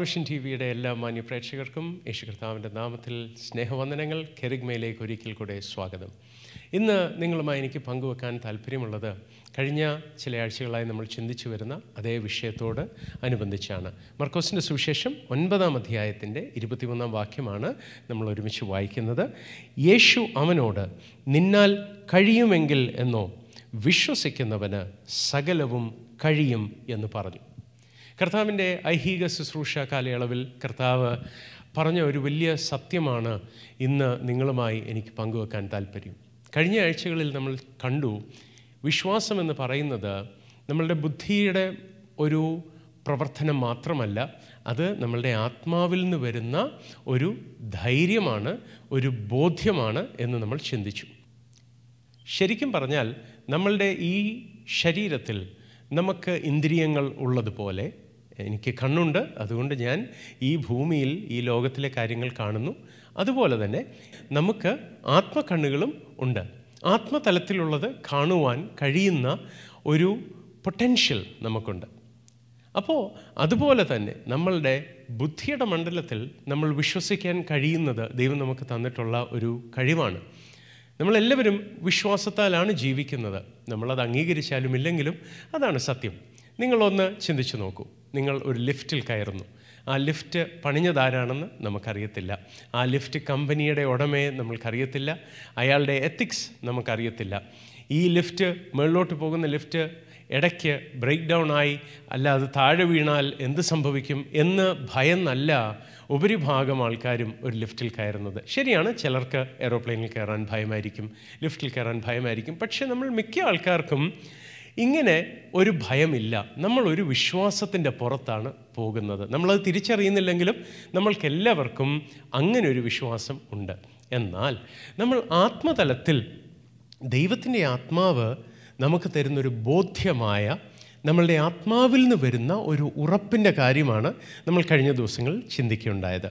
Vision T വിയുടെ എല്ലാ മാന്യപ്രേക്ഷകർക്കും യേശു കർത്താവിന്റെ നാമത്തിൽ സ്നേഹവന്ദനങ്ങൾ. കെറിഗ്മയിലേക്ക് ഒരിക്കൽ കൂടെ സ്വാഗതം. ഇന്ന് നിങ്ങളുമായി എനിക്ക് പങ്കുവെക്കാൻ താല്പര്യമുള്ളത് കഴിഞ്ഞ ചില ആഴ്ചകളായി നമ്മൾ ചിന്തിച്ചു വരുന്ന അതേ വിഷയത്തോട് അനുബന്ധിച്ചാണ്. മർക്കോസിന്റെ സുവിശേഷം ഒൻപതാം അധ്യായത്തിന്റെ ഇരുപത്തിമൂന്നാം വാക്യമാണ് നമ്മൾ ഒരുമിച്ച് വായിക്കുന്നത്. യേശു അവനോട് നിന്നാൽ കഴിയുമെങ്കിൽ എന്നോ വിശ്വസിക്കുന്നവന് സകലവും കഴിയും എന്ന് പറഞ്ഞു. കർത്താവിന്റെ ഐഹിക ശുശ്രൂഷ കാലയളവിൽ കർത്താവ് പറഞ്ഞ ഒരു വലിയ സത്യമാണ് ഇന്ന് നിങ്ങളുമായി എനിക്ക് പങ്കുവെക്കാൻ താല്പര്യം കഴിഞ്ഞ ആഴ്ചകളിൽ നമ്മൾ കണ്ടു വിശ്വാസം എന്ന് പറയുന്നത് നമ്മളുടെ ബുദ്ധിയുടെ ഒരു പ്രവർത്തനം മാത്രമല്ല അത് നമ്മളുടെ ആത്മാവിൽ നിന്ന് വരുന്ന ഒരു ധൈര്യമാണ് ഒരു ബോധ്യമാണ് എന്ന് നമ്മൾ ചിന്തിച്ചു. ശരിക്കും പറഞ്ഞാൽ നമ്മളുടെ ഈ ശരീരത്തിൽ നമുക്ക് ഇന്ദ്രിയങ്ങൾ ഉള്ളതുപോലെ എനിക്ക് കണ്ണുണ്ട്. അതുകൊണ്ട് ഞാൻ ഈ ഭൂമിയിൽ ഈ ലോകത്തിലെ കാര്യങ്ങൾ കാണുന്നു. അതുപോലെ തന്നെ നമുക്ക് ആത്മകണ്ണുകളും ഉണ്ട്. ആത്മതലത്തിലുള്ളത് കാണുവാൻ കഴിയുന്ന ഒരു പൊട്ടൻഷ്യൽ നമുക്കുണ്ട്. അപ്പോൾ അതുപോലെ തന്നെ നമ്മളുടെ ബുദ്ധിയുടെ മണ്ഡലത്തിൽ നമ്മൾ വിശ്വസിക്കാൻ കഴിയുന്നത് ദൈവം നമുക്ക് തന്നിട്ടുള്ള ഒരു കഴിവാണ്. നമ്മളെല്ലാവരും വിശ്വാസത്താലാണ് ജീവിക്കുന്നത്. നമ്മളത് അംഗീകരിച്ചാലും ഇല്ലെങ്കിലും അതാണ് സത്യം. നിങ്ങളൊന്ന് ചിന്തിച്ചു നോക്കൂ. നിങ്ങൾ ഒരു ലിഫ്റ്റിൽ കയറുന്നു. ആ ലിഫ്റ്റ് പണിഞ്ഞതാരാണെന്ന് നമുക്കറിയത്തില്ല. ആ ലിഫ്റ്റ് കമ്പനിയുടെ ഉടമയെ നമ്മൾക്കറിയത്തില്ല. അയാളുടെ എത്തിക്സ് നമുക്കറിയത്തില്ല. ഈ ലിഫ്റ്റ് മുകളിലോട്ട് പോകുന്ന ലിഫ്റ്റ് ഇടയ്ക്ക് ബ്രേക്ക് ഡൗൺ ആയി അല്ല അത് താഴെ വീണാൽ എന്ത് സംഭവിക്കും എന്ന് ഭയന്നല്ല ഉപരിഭാഗം ആൾക്കാരും ഒരു ലിഫ്റ്റിൽ കയറുന്നത്. ശരിയാണ് ചിലർക്ക് എയ്റോപ്ലെയിനിൽ കയറാൻ ഭയമായിരിക്കും ലിഫ്റ്റിൽ കയറാൻ ഭയമായിരിക്കും. പക്ഷേ നമ്മൾ മിക്ക ആൾക്കാർക്കും ഇങ്ങനെ ഒരു ഭയമില്ല. നമ്മൾ ഒരു വിശ്വാസത്തിന്റെ പുറത്താണ് പോകുന്നത്. നമ്മളത് തിരിച്ചറിയുന്നില്ലെങ്കിലും നമ്മൾക്കെല്ലാവർക്കും അങ്ങനെ ഒരു വിശ്വാസം ഉണ്ട്. എന്നാൽ നമ്മൾ ആത്മതലത്തിൽ ദൈവത്തിന്റെ ആത്മാവ് നമുക്ക് തരുന്നൊരു ബോധ്യമായ നമ്മളുടെ ആത്മാവിൽ നിന്ന് വരുന്ന ഒരു ഉറപ്പിന്റെ കാര്യമാണ് നമ്മൾ കഴിഞ്ഞ ദിവസങ്ങളിൽ ചിന്തിക്കുകയുണ്ടായത്.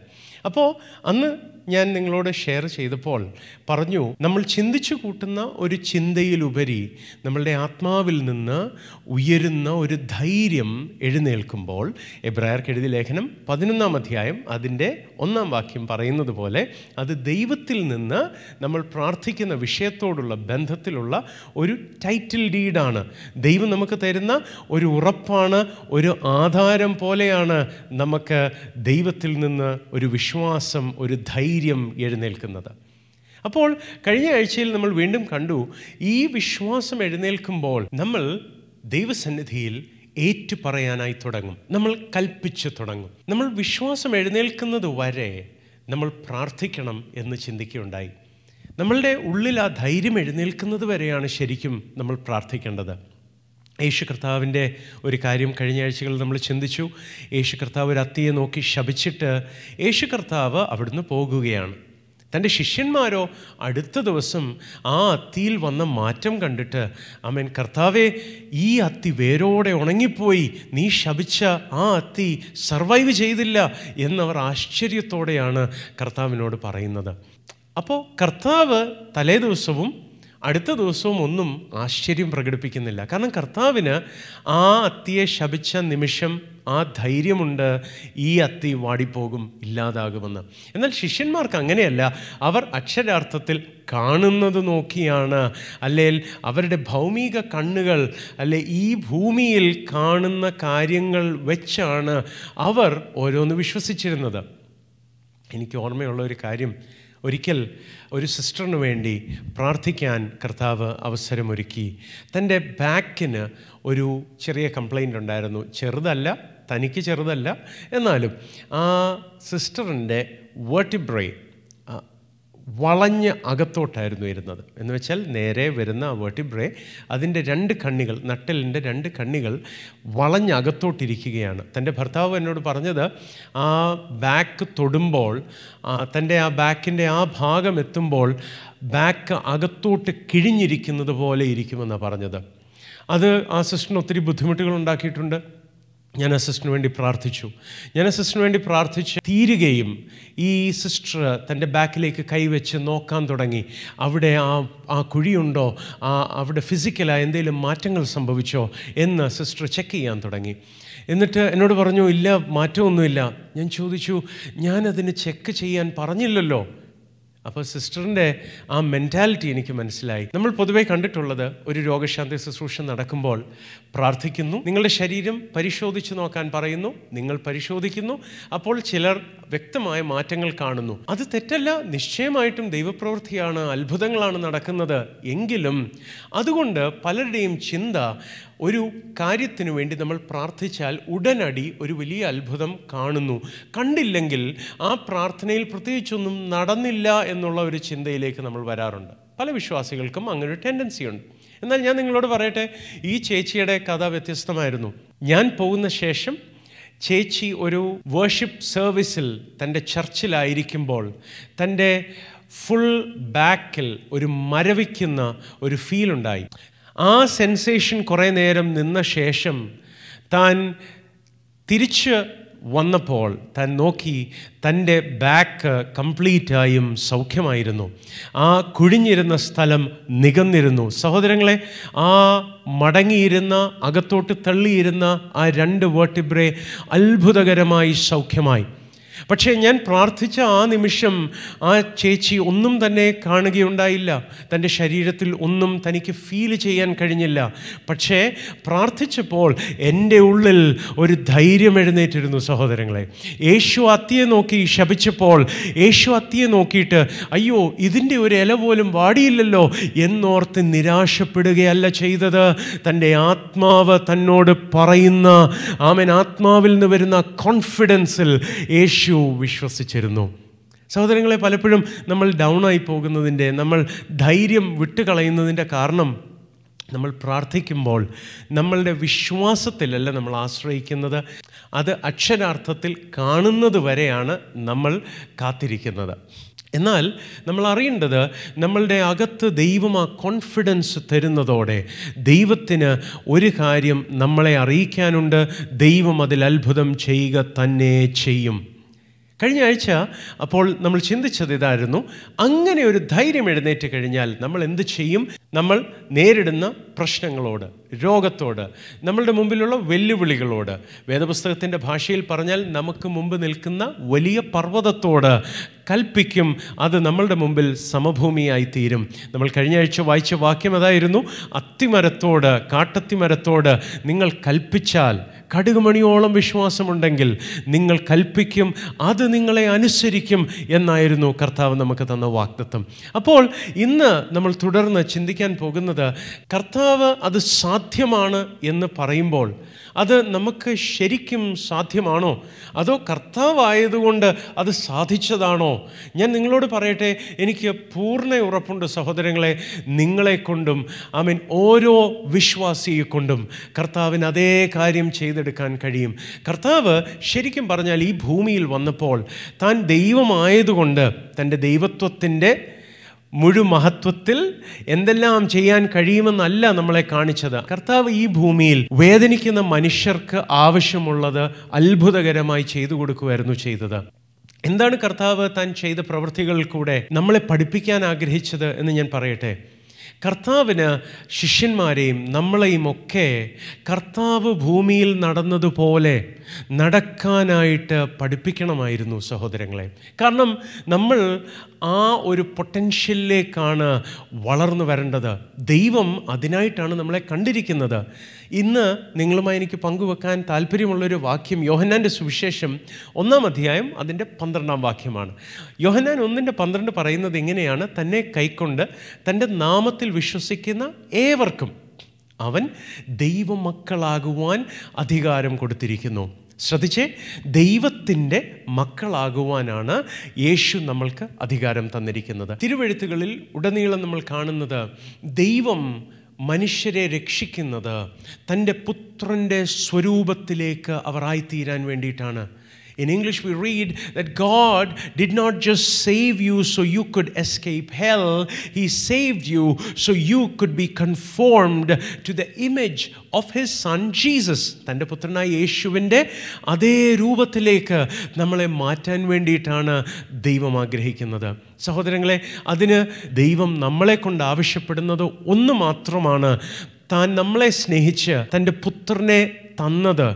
അപ്പോൾ അന്ന് ഞാൻ നിങ്ങളോട് ഷെയർ ചെയ്തപ്പോൾ പറഞ്ഞു നമ്മൾ ചിന്തിച്ചു കൂട്ടുന്ന ഒരു ചിന്തയിലുപരി നമ്മളുടെ ആത്മാവിൽ നിന്ന് ഉയരുന്ന ഒരു ധൈര്യം എഴുന്നേൽക്കുമ്പോൾ എബ്രായർക്ക് എഴുതിയ ലേഖനം പതിനൊന്നാം അധ്യായം അതിന്റെ ഒന്നാം വാക്യം പറയുന്നത് പോലെ അത് ദൈവത്തിൽ നിന്ന് നമ്മൾ പ്രാർത്ഥിക്കുന്ന വിഷയത്തോടുള്ള ബന്ധത്തിലുള്ള ഒരു ടൈറ്റിൽ ഡീഡാണ് ദൈവം നമുക്ക് തരുന്ന ഒരു ഉറപ്പാണ് ഒരു ആധാരം പോലെയാണ് നമുക്ക് ദൈവത്തിൽ നിന്ന് ഒരു വിശ്വാസം ഒരു ധൈര്യം എഴുന്നേൽക്കുന്നത്. അപ്പോൾ കഴിഞ്ഞ ആഴ്ചയിൽ നമ്മൾ വീണ്ടും കണ്ടു ഈ വിശ്വാസം എഴുന്നേൽക്കുമ്പോൾ നമ്മൾ ദൈവസന്നിധിയിൽ ഏറ്റുപറയാനായി തുടങ്ങും. നമ്മൾ കൽപ്പിച്ചു തുടങ്ങും. നമ്മൾ വിശ്വാസം എഴുന്നേൽക്കുന്നത് വരെ നമ്മൾ പ്രാർത്ഥിക്കണം എന്ന് ചിന്തിക്കുകയുണ്ടായി. നമ്മളുടെ ഉള്ളിൽ ആ ധൈര്യം എഴുന്നേൽക്കുന്നത് വരെയാണ് ശരിക്കും നമ്മൾ പ്രാർത്ഥിക്കേണ്ടത്. യേശു കർത്താവിന്റെ ഒരു കാര്യം കഴിഞ്ഞ ആഴ്ചകളിൽ നമ്മൾ ചിന്തിച്ചു. യേശു കർത്താവ് ഒരു അത്തിയെ നോക്കി ശപിച്ചിട്ട് യേശു കർത്താവ് അവിടുന്ന് പോകുകയാണ്. തന്റെ ശിഷ്യന്മാരോ അടുത്ത ദിവസം ആ അത്തിയിൽ വന്ന മാറ്റം കണ്ടിട്ട് അമൻ കർത്താവെ ഈ അത്തി വേരോടെ ഉണങ്ങിപ്പോയി. നീ ശപിച്ച ആ അത്തി സർവൈവ് ചെയ്തില്ല എന്നവർ ആശ്ചര്യത്തോടെയാണ് കർത്താവിനോട് പറയുന്നത്. അപ്പോൾ കർത്താവ് തലേ ദിവസവും അടുത്ത ദിവസവും ഒന്നും ആശ്ചര്യം പ്രകടിപ്പിക്കുന്നില്ല. കാരണം കർത്താവിന് ആ അത്തിയെ ശപിച്ച നിമിഷം ആ ധൈര്യമുണ്ട് ഈ അത്തി വാടിപ്പോകും ഇല്ലാതാകുമെന്ന്. എന്നാൽ ശിഷ്യന്മാർക്ക് അങ്ങനെയല്ല. അവർ അക്ഷരാർത്ഥത്തിൽ കാണുന്നത് നോക്കിയാണ്. അല്ലെങ്കിൽ അവരുടെ ഭൗമിക കണ്ണുകൾ അല്ലെ ഈ ഭൂമിയിൽ കാണുന്ന കാര്യങ്ങൾ വെച്ചാണ് അവർ ഓരോന്ന് വിശ്വസിച്ചിരുന്നത്. എനിക്ക് ഓർമ്മയുള്ള ഒരു കാര്യം. ഒരിക്കൽ ഒരു സിസ്റ്ററിന് വേണ്ടി പ്രാർത്ഥിക്കാൻ കർത്താവ് അവസരമൊരുക്കി. തന്റെ ബാക്കിന് ഒരു ചെറിയ കംപ്ലൈന്റ് ഉണ്ടായിരുന്നു. ചെറുതല്ല തനിക്ക് ചെറുതല്ല. എന്നാലും ആ സിസ്റ്ററിന്റെ വേർട്ടിബ്രേ വളഞ്ഞ് അകത്തോട്ടായിരുന്നു ഇരുന്നത്. എന്ന് വെച്ചാൽ നേരെ വരുന്ന വേർട്ടിബ്രേ അതിന്റെ രണ്ട് കണ്ണികൾ നട്ടലിന്റെ രണ്ട് കണ്ണികൾ വളഞ്ഞ് അകത്തോട്ടിരിക്കുകയാണ്. തന്റെ ഭർത്താവ് എന്നോട് പറഞ്ഞത് ആ ബാക്ക് തൊടുമ്പോൾ തന്റെ ആ ബാക്കിന്റെ ആ ഭാഗം എത്തുമ്പോൾ ബാക്ക് അകത്തോട്ട് കിഴിഞ്ഞിരിക്കുന്നത് പോലെ ഇരിക്കുമെന്നാണ് പറഞ്ഞത്. അത് ആ സിസ്റ്ററിന് ഒത്തിരി ബുദ്ധിമുട്ടുകൾ ഉണ്ടാക്കിയിട്ടുണ്ട്. ഞാൻ ആ സിസ്റ്ററിന് വേണ്ടി പ്രാർത്ഥിച്ചു. ഞാൻ ആ സിസ്റ്ററിന് വേണ്ടി പ്രാർത്ഥിച്ച് തീരുകയും ഈ സിസ്റ്റർ തന്റെ ബാക്കിലേക്ക് കൈവച്ച് നോക്കാൻ തുടങ്ങി. അവിടെ ആ ആ കുഴിയുണ്ടോ? ആ അവിടെ ഫിസിക്കലായി എന്തെങ്കിലും മാറ്റങ്ങൾ സംഭവിച്ചോ എന്ന് സിസ്റ്റർ ചെക്ക് ചെയ്യാൻ തുടങ്ങി. എന്നിട്ട് എന്നോട് പറഞ്ഞു ഇല്ല മാറ്റമൊന്നുമില്ല. ഞാൻ ചോദിച്ചു ഞാനതിന് ചെക്ക് ചെയ്യാൻ പറഞ്ഞില്ലല്ലോ. അപ്പോൾ സിസ്റ്ററിന്റെ ആ മെന്റാലിറ്റി എനിക്ക് മനസ്സിലായി. നമ്മൾ പൊതുവേ കണ്ടിട്ടുള്ളത് ഒരു രോഗശാന്തി ശുശ്രൂഷ നടക്കുമ്പോൾ പ്രാർത്ഥിക്കുന്നു. നിങ്ങളുടെ ശരീരം പരിശോധിച്ച് നോക്കാൻ പറയുന്നു. നിങ്ങൾ പരിശോധിക്കുന്നു. അപ്പോൾ ചിലർ വ്യക്തമായ മാറ്റങ്ങൾ കാണുന്നു. അത് തെറ്റല്ല. നിശ്ചയമായിട്ടും ദൈവപ്രവൃത്തിയാണ് അത്ഭുതങ്ങളാണ് നടക്കുന്നത്. എങ്കിലും അതുകൊണ്ട് പലരുടെയും ചിന്ത ഒരു കാര്യത്തിനു വേണ്ടി നമ്മൾ പ്രാർത്ഥിച്ചാൽ ഉടനടി ഒരു വലിയ അത്ഭുതം കാണുന്നു. കണ്ടില്ലെങ്കിൽ ആ പ്രാർത്ഥനയിൽ പ്രത്യേകിച്ചൊന്നും നടന്നില്ല എന്നുള്ള ഒരു ചിന്തയിലേക്ക് നമ്മൾ വരാറുണ്ട്. പല വിശ്വാസികൾക്കും അങ്ങനെ ഒരു ടെൻഡൻസി ഉണ്ട്. എന്നാൽ ഞാൻ നിങ്ങളോട് പറയട്ടെ ഈ ചേച്ചിയുടെ കഥ വ്യത്യസ്തമായിരുന്നു. ഞാൻ പോകുന്ന ശേഷം ചേച്ചി ഒരു വേർഷിപ്പ് സർവീസിൽ തന്റെ ചർച്ചിലായിരിക്കുമ്പോൾ തന്റെ ഫുൾ ബാക്കിൽ ഒരു മരവിക്കുന്ന ഒരു ഫീൽ ഉണ്ടായി. ആ സെൻസേഷൻ കുറേ നേരം നിന്ന ശേഷം താൻ തിരിച്ച് വന്നപ്പോൾ താൻ നോക്കി തന്റെ ബാക്ക് കംപ്ലീറ്റായും സൗഖ്യമായിരുന്നു. ആ കുഴിഞ്ഞിരുന്ന സ്ഥലം നികന്നിരുന്നു. സഹോദരങ്ങളെ ആ മടങ്ങിയിരുന്ന അകത്തോട്ട് തള്ളിയിരുന്ന ആ രണ്ട് വേർട്ടിബ്രെ അത്ഭുതകരമായി സൗഖ്യമായി. പക്ഷേ ഞാൻ പ്രാർത്ഥിച്ച ആ നിമിഷം ആ ചേച്ചി ഒന്നും തന്നെ കാണുകയുണ്ടായില്ല. തന്റെ ശരീരത്തിൽ ഒന്നും തനിക്ക് ഫീൽ ചെയ്യാൻ കഴിഞ്ഞില്ല. പക്ഷേ പ്രാർത്ഥിച്ചപ്പോൾ എന്റെ ഉള്ളിൽ ഒരു ധൈര്യം എഴുന്നേറ്റിരുന്നു സഹോദരങ്ങളെ. യേശു അത്തിയെ നോക്കി ശപിച്ചപ്പോൾ യേശു അത്തിയെ നോക്കിയിട്ട് അയ്യോ ഇതിന്റെ ഒരു ഇല പോലും വാടിയില്ലല്ലോ എന്നോർത്ത് നിരാശപ്പെടുകയല്ല ചെയ്തത്. തന്റെ ആത്മാവ് തന്നോട് പറയുന്ന ആമൻ ആത്മാവിൽ നിന്ന് വരുന്ന കോൺഫിഡൻസിൽ യേശു വിശ്വസിച്ചിരുന്നു. സഹോദരങ്ങളെ പലപ്പോഴും നമ്മൾ ഡൗൺ ആയി പോകുന്നതിന്റെ നമ്മൾ ധൈര്യം വിട്ടുകളയുന്നതിന്റെ കാരണം നമ്മൾ പ്രാർത്ഥിക്കുമ്പോൾ നമ്മളുടെ വിശ്വാസത്തിലല്ല നമ്മൾ ആശ്രയിക്കുന്നത്. അത് അക്ഷരാർത്ഥത്തിൽ കാണുന്നത് വരെയാണ് നമ്മൾ കാത്തിരിക്കുന്നത്. എന്നാൽ നമ്മൾ അറിയേണ്ടത് നമ്മളുടെ അകത്ത് ദൈവം ആ കോൺഫിഡൻസ് തരുന്നതോടെ ദൈവത്തിന് ഒരു കാര്യം നമ്മളെ അറിയിക്കാനുണ്ട്. ദൈവം അതിൽ അത്ഭുതം ചെയ്യുക തന്നെ ചെയ്യും. കഴിഞ്ഞ ആഴ്ച അപ്പോൾ നമ്മൾ ചിന്തിച്ചത് ഇതായിരുന്നു. അങ്ങനെ ഒരു ധൈര്യം എഴുന്നേറ്റ് കഴിഞ്ഞാൽ നമ്മൾ എന്ത് ചെയ്യും? നമ്മൾ നേരിടുന്ന പ്രശ്നങ്ങളോട്. രോഗത്തോട് നമ്മളുടെ മുമ്പിലുള്ള വെല്ലുവിളികളോട്. വേദപുസ്തകത്തിന്റെ ഭാഷയിൽ പറഞ്ഞാൽ നമുക്ക് മുമ്പ് നിൽക്കുന്ന വലിയ പർവതത്തോട് കൽപ്പിക്കും. അത് നമ്മളുടെ മുമ്പിൽ സമഭൂമിയായി തീരും നമ്മൾ കഴിഞ്ഞ ആഴ്ച വായിച്ച വാക്യം അതായിരുന്നു അത്തിമരത്തോട് കാട്ടത്തിമരത്തോട് നിങ്ങൾ കൽപ്പിച്ചാൽ കടുകുമണിയോളം വിശ്വാസമുണ്ടെങ്കിൽ നിങ്ങൾ കൽപ്പിക്കും അത് നിങ്ങളെ അനുസരിക്കും എന്നായിരുന്നു കർത്താവ് നമുക്ക് തന്ന വാക്തത്വം അപ്പോൾ ഇന്ന് നമ്മൾ തുടർന്ന് ചിന്തിക്കാൻ പോകുന്നത് കർത്താവ് അത് സാധ്യമാണ് എന്ന് പറയുമ്പോൾ അത് നമുക്ക് ശരിക്കും സാധ്യമാണോ? അതോ കർത്താവായതുകൊണ്ട് അത് സാധിച്ചതാണോ? ഞാൻ നിങ്ങളോട് പറയട്ടെ എനിക്ക് പൂർണ ഉറപ്പുണ്ട് സഹോദരങ്ങളെ നിങ്ങളെക്കൊണ്ടും ഐ മീൻ ഓരോ വിശ്വാസിയെ കൊണ്ടും കർത്താവിന് അതേ കാര്യം ചെയ്തെടുക്കാൻ കഴിയും. കർത്താവ് ശരിക്കും പറഞ്ഞാൽ ഈ ഭൂമിയിൽ വന്നപ്പോൾ താൻ ദൈവമായതുകൊണ്ട് തന്റെ ദൈവത്വത്തിന്റെ മുഴുമഹത്വത്തിൽ എന്തെല്ലാം ചെയ്യാൻ കഴിയുമെന്നല്ല നമ്മളെ കാണിച്ചത്. കർത്താവ് ഈ ഭൂമിയിൽ വേദനിക്കുന്ന മനുഷ്യർക്ക് ആവശ്യമുള്ളത് അത്ഭുതകരമായി ചെയ്തു കൊടുക്കുമായിരുന്നു ചെയ്തത്. എന്താണ് കർത്താവ് താൻ ചെയ്ത പ്രവൃത്തികളിൽ കൂടെ നമ്മളെ പഠിപ്പിക്കാൻ ആഗ്രഹിച്ചത് എന്ന് ഞാൻ പറയട്ടെ? കർത്താവിന് ശിഷ്യന്മാരെയും നമ്മളെയും ഒക്കെ കർത്താവ് ഭൂമിയിൽ നടന്നതുപോലെ നടക്കാനായിട്ട് പഠിപ്പിക്കണമായിരുന്നു സഹോദരങ്ങളെ. കാരണം നമ്മൾ ആ ഒരു പൊട്ടൻഷ്യലിലേക്കാണ് വളർന്നു വരേണ്ടത്. ദൈവം അതിനായിട്ടാണ് നമ്മളെ കണ്ടിരിക്കുന്നത്. ഇന്ന് നിങ്ങളുമായി എനിക്ക് പങ്കുവെക്കാൻ താല്പര്യമുള്ളൊരു വാക്യം യോഹന്നാന്റെ സുവിശേഷം ഒന്നാം അധ്യായം അതിന്റെ പന്ത്രണ്ടാം വാക്യമാണ്. യോഹന്നാൻ ഒന്നിന്റെ പന്ത്രണ്ട് പറയുന്നത് എങ്ങനെയാണ് തന്നെ കൈക്കൊണ്ട് തന്റെ നാമത്തിൽ വിശ്വസിക്കുന്ന ഏവർക്കും അവൻ ദൈവമക്കളാകുവാൻ അധികാരം കൊടുത്തിരിക്കുന്നു. ശ്രദ്ധിച്ചേ ദൈവത്തിന്റെ മക്കളാകുവാനാണ് യേശു നമ്മൾക്ക് അധികാരം തന്നിരിക്കുന്നത്. തിരുവഴുത്തുകളിൽ ഉടനീളം നമ്മൾ കാണുന്നത് ദൈവം മനുഷ്യരെ രക്ഷിക്കുന്നത് തന്റെ പുത്രന്റെ സ്വരൂപത്തിലേക്ക് അവർ ആയിത്തീരാൻ വേണ്ടിയിട്ടാണ്. In English, we read that God did not just save you so you could escape hell, He saved you so you could be conformed to the image of His Son Jesus. തൻ്റെ പുത്രനായ യേശുവിൻ്റെ അതേ രൂപത്തിലേക്ക് നമ്മളെ മാറ്റാൻ വേണ്ടിയിട്ടാണ് ദൈവം ആഗ്രഹിക്കുന്നത് സഹോദരങ്ങളെ അതിന് ദൈവം നമ്മളെ കൊണ്ട് ആവശ്യപ്പെടുന്നത് ഒന്ന് മാത്രമാണ് താൻ നമ്മളെ സ്നേഹിച്ച് തൻ്റെ പുത്രനെ തന്നത്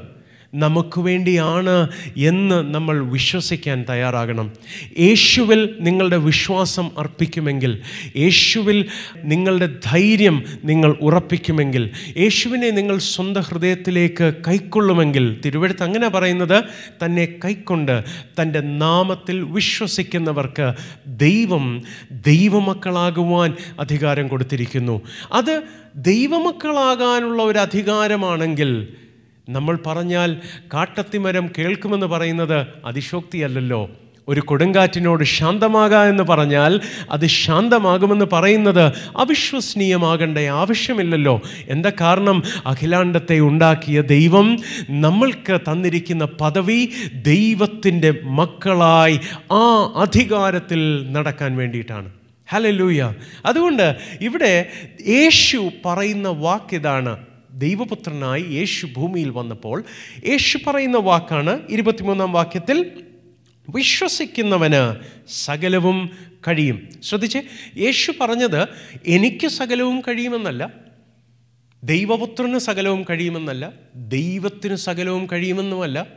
നമുക്ക് വേണ്ടിയാണ് എന്ന് നമ്മൾ വിശ്വസിക്കാൻ തയ്യാറാകണം. യേശുവിൽ നിങ്ങളുടെ വിശ്വാസം അർപ്പിക്കുമെങ്കിൽ യേശുവിൽ നിങ്ങളുടെ ധൈര്യം നിങ്ങൾ ഉറപ്പിക്കുമെങ്കിൽ യേശുവിനെ നിങ്ങൾ സ്വന്തം ഹൃദയത്തിലേക്ക് കൈക്കൊള്ളുമെങ്കിൽ തിരുവഴുത്ത് അങ്ങനെ പറയുന്നത് തന്നെ കൈക്കൊണ്ട് തന്റെ നാമത്തിൽ വിശ്വസിക്കുന്നവർക്ക് ദൈവം ദൈവമക്കളാകുവാൻ അധികാരം കൊടുത്തിരിക്കുന്നു. അത് ദൈവമക്കളാകാനുള്ള ഒരു അധികാരമാണെങ്കിൽ നമ്മൾ പറഞ്ഞാൽ കാട്ടത്തിമരം കേൾക്കുമെന്ന് പറയുന്നത് അതിശോക്തിയല്ലല്ലോ. ഒരു കൊടുങ്കാറ്റിനോട് ശാന്തമാകാ എന്ന് പറഞ്ഞാൽ അത് ശാന്തമാകുമെന്ന് പറയുന്നത് അവിശ്വസനീയമാകേണ്ട ആവശ്യമില്ലല്ലോ. എന്താ കാരണം? അഖിലാണ്ടത്തെ ഉണ്ടാക്കിയ ദൈവം നമ്മൾക്ക് തന്നിരിക്കുന്ന പദവി ദൈവത്തിന്റെ മക്കളായി ആ അധികാരത്തിൽ നടക്കാൻ വേണ്ടിയിട്ടാണ്. ഹലോ ലൂയ അതുകൊണ്ട് ഇവിടെ യേശു പറയുന്ന വാക്കിതാണ് ദൈവപുത്രനായി യേശു ഭൂമിയിൽ വന്നപ്പോൾ യേശു പറയുന്ന വാക്കാണ് ഇരുപത്തിമൂന്നാം വാക്യത്തിൽ വിശ്വസിക്കുന്നവന് സകലവും കഴിയും. ശ്രദ്ധിച്ച് യേശു പറഞ്ഞത് എനിക്ക് സകലവും കഴിയുമെന്നല്ല ദൈവപുത്രന് സകലവും കഴിയുമെന്നല്ല ദൈവത്തിന് സകലവും കഴിയുമെന്നുമല്ല